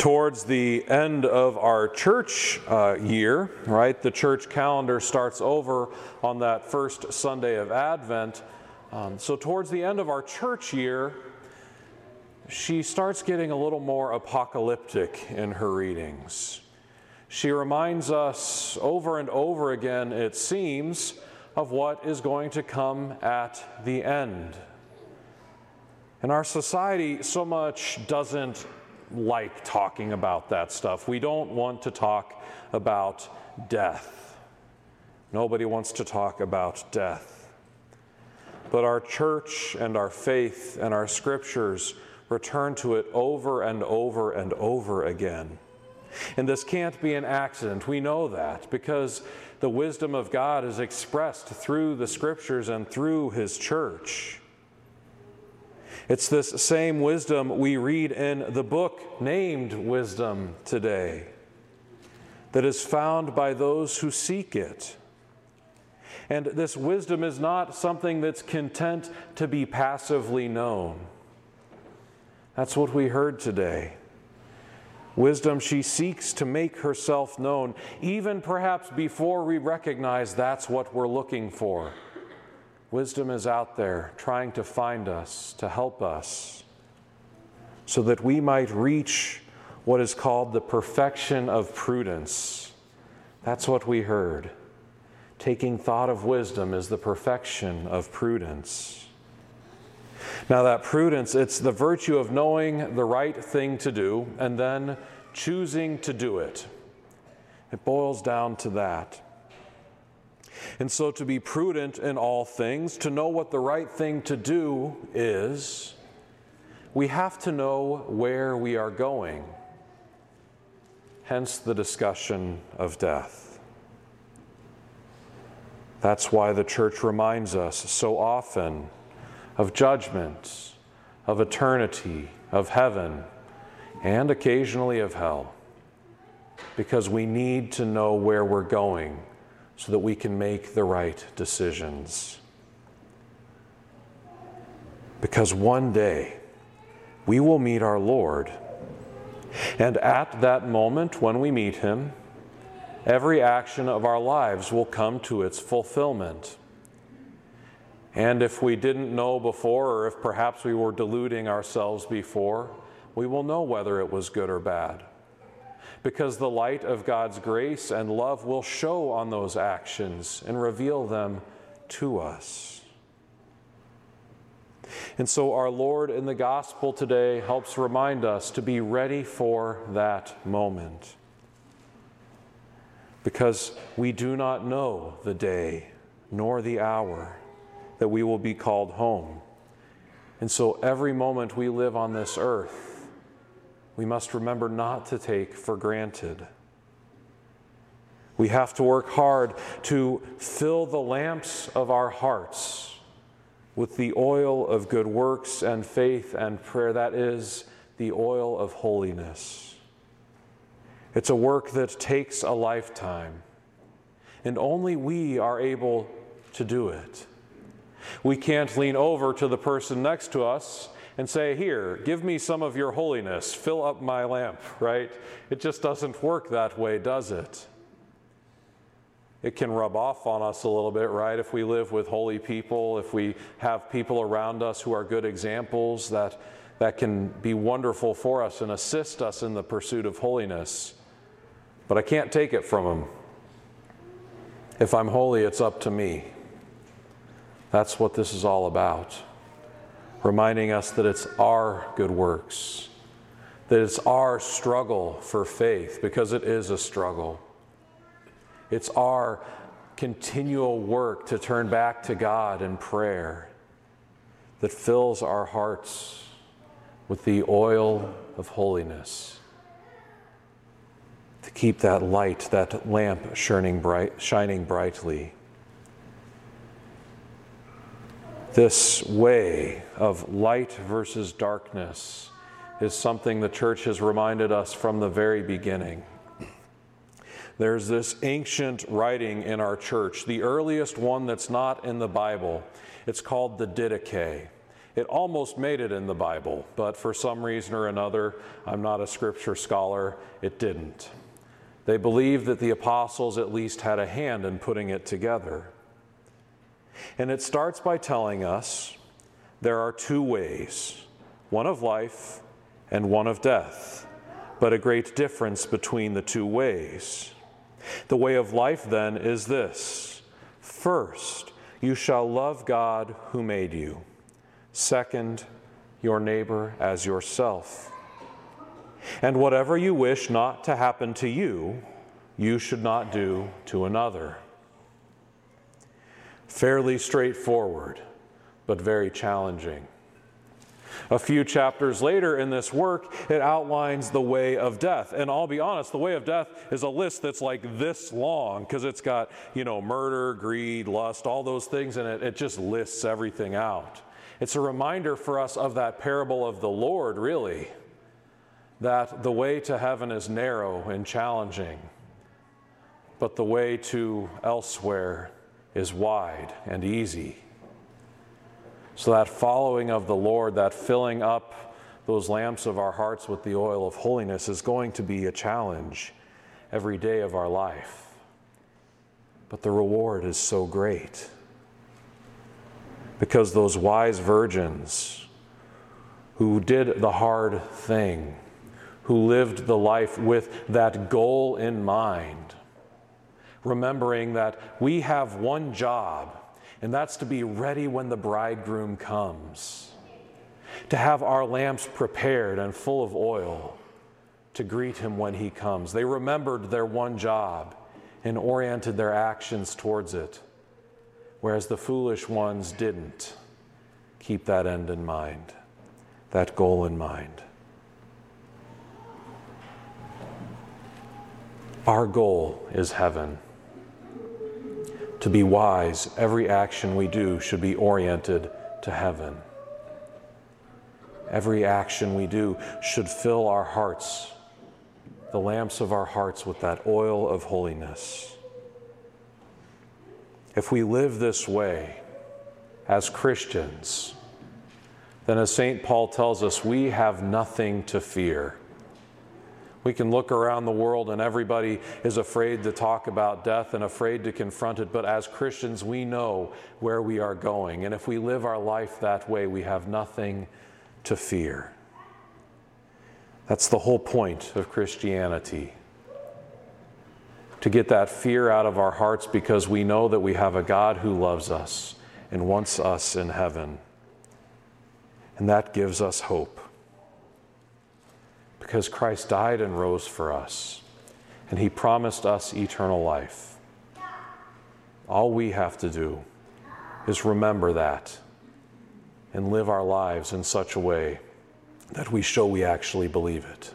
towards the end of our church uh, year, right? The church calendar starts over on that first Sunday of Advent. Um, so, towards the end of our church year, she starts getting a little more apocalyptic in her readings. She reminds us over and over again, it seems, of what is going to come at the end. And our society so much doesn't like talking about that stuff. We don't want to talk about death. Nobody wants to talk about death. But our church and our faith and our scriptures return to it over and over and over again. And this can't be an accident. We know that because the wisdom of God is expressed through the scriptures and through His church. It's this same wisdom we read in the book named Wisdom today that is found by those who seek it. And this wisdom is not something that's content to be passively known. That's what we heard today. Wisdom, she seeks to make herself known, even perhaps before we recognize that's what we're looking for. Wisdom is out there trying to find us, to help us, so that we might reach what is called the perfection of prudence. That's what we heard. Taking thought of wisdom is the perfection of prudence. Now, that prudence, it's the virtue of knowing the right thing to do and then choosing to do it. It boils down to that. And so, to be prudent in all things, to know what the right thing to do is, we have to know where we are going. Hence the discussion of death. That's why the church reminds us so often of judgment, of eternity, of heaven, and occasionally of hell, because we need to know where we're going so that we can make the right decisions. Because one day we will meet our Lord. And at that moment, when we meet Him, every action of our lives will come to its fulfillment. And if we didn't know before, or if perhaps we were deluding ourselves before, we will know whether it was good or bad because the light of God's grace and love will show on those actions and reveal them to us. And so, our Lord in the gospel today helps remind us to be ready for that moment. Because we do not know the day nor the hour that we will be called home. And so, every moment we live on this earth, we must remember not to take for granted. We have to work hard to fill the lamps of our hearts with the oil of good works and faith and prayer. That is the oil of holiness. It's a work that takes a lifetime, and only we are able to do it. We can't lean over to the person next to us and say, Here, give me some of your holiness, fill up my lamp, right? It just doesn't work that way, does it? It can rub off on us a little bit, right? If we live with holy people, if we have people around us who are good examples, that, that can be wonderful for us and assist us in the pursuit of holiness. But I can't take it from them. If I'm holy, it's up to me. That's what this is all about reminding us that it's our good works, that it's our struggle for faith, because it is a struggle. It's our continual work to turn back to God in prayer that fills our hearts with the oil of holiness. To keep that light, that lamp shining, bright, shining brightly. This way of light versus darkness is something the church has reminded us from the very beginning. There's this ancient writing in our church, the earliest one that's not in the Bible. It's called the Didache. It almost made it in the Bible, but for some reason or another, I'm not a scripture scholar, it didn't. They believed that the apostles at least had a hand in putting it together. And it starts by telling us there are two ways one of life and one of death, but a great difference between the two ways. The way of life then is this first, you shall love God who made you. Second, your neighbor as yourself. And whatever you wish not to happen to you, you should not do to another. Fairly straightforward, but very challenging. A few chapters later in this work, it outlines the way of death. And I'll be honest, the way of death is a list that's like this long because it's got, you know, murder, greed, lust, all those things in it. It just lists everything out. It's a reminder for us of that parable of the Lord, really, that the way to heaven is narrow and challenging, but the way to elsewhere is wide and easy. So, that following of the Lord, that filling up those lamps of our hearts with the oil of holiness, is going to be a challenge every day of our life. But the reward is so great because those wise virgins who did the hard thing, who lived the life with that goal in mind, remembering that we have one job, and that's to be ready when the bridegroom comes, to have our lamps prepared and full of oil to greet him when he comes. They remembered their one job and oriented their actions towards it whereas the foolish ones didn't keep that end in mind, that goal in mind. Our goal is heaven. To be wise, every action we do should be oriented to heaven. Every action we do should fill our hearts, the lamps of our hearts, with that oil of holiness. If we live this way as Christians, then as St. Paul tells us, we have nothing to fear. We can look around the world and everybody is afraid to talk about death and afraid to confront it, but as Christians, we know where we are going. And if we live our life that way, we have nothing to fear. That's the whole point of Christianity to get that fear out of our hearts because we know that we have a God who loves us and wants us in heaven. And that gives us hope. Because Christ died and rose for us, and he promised us eternal life. All we have to do is remember that and live our lives in such a way that we show we actually believe it.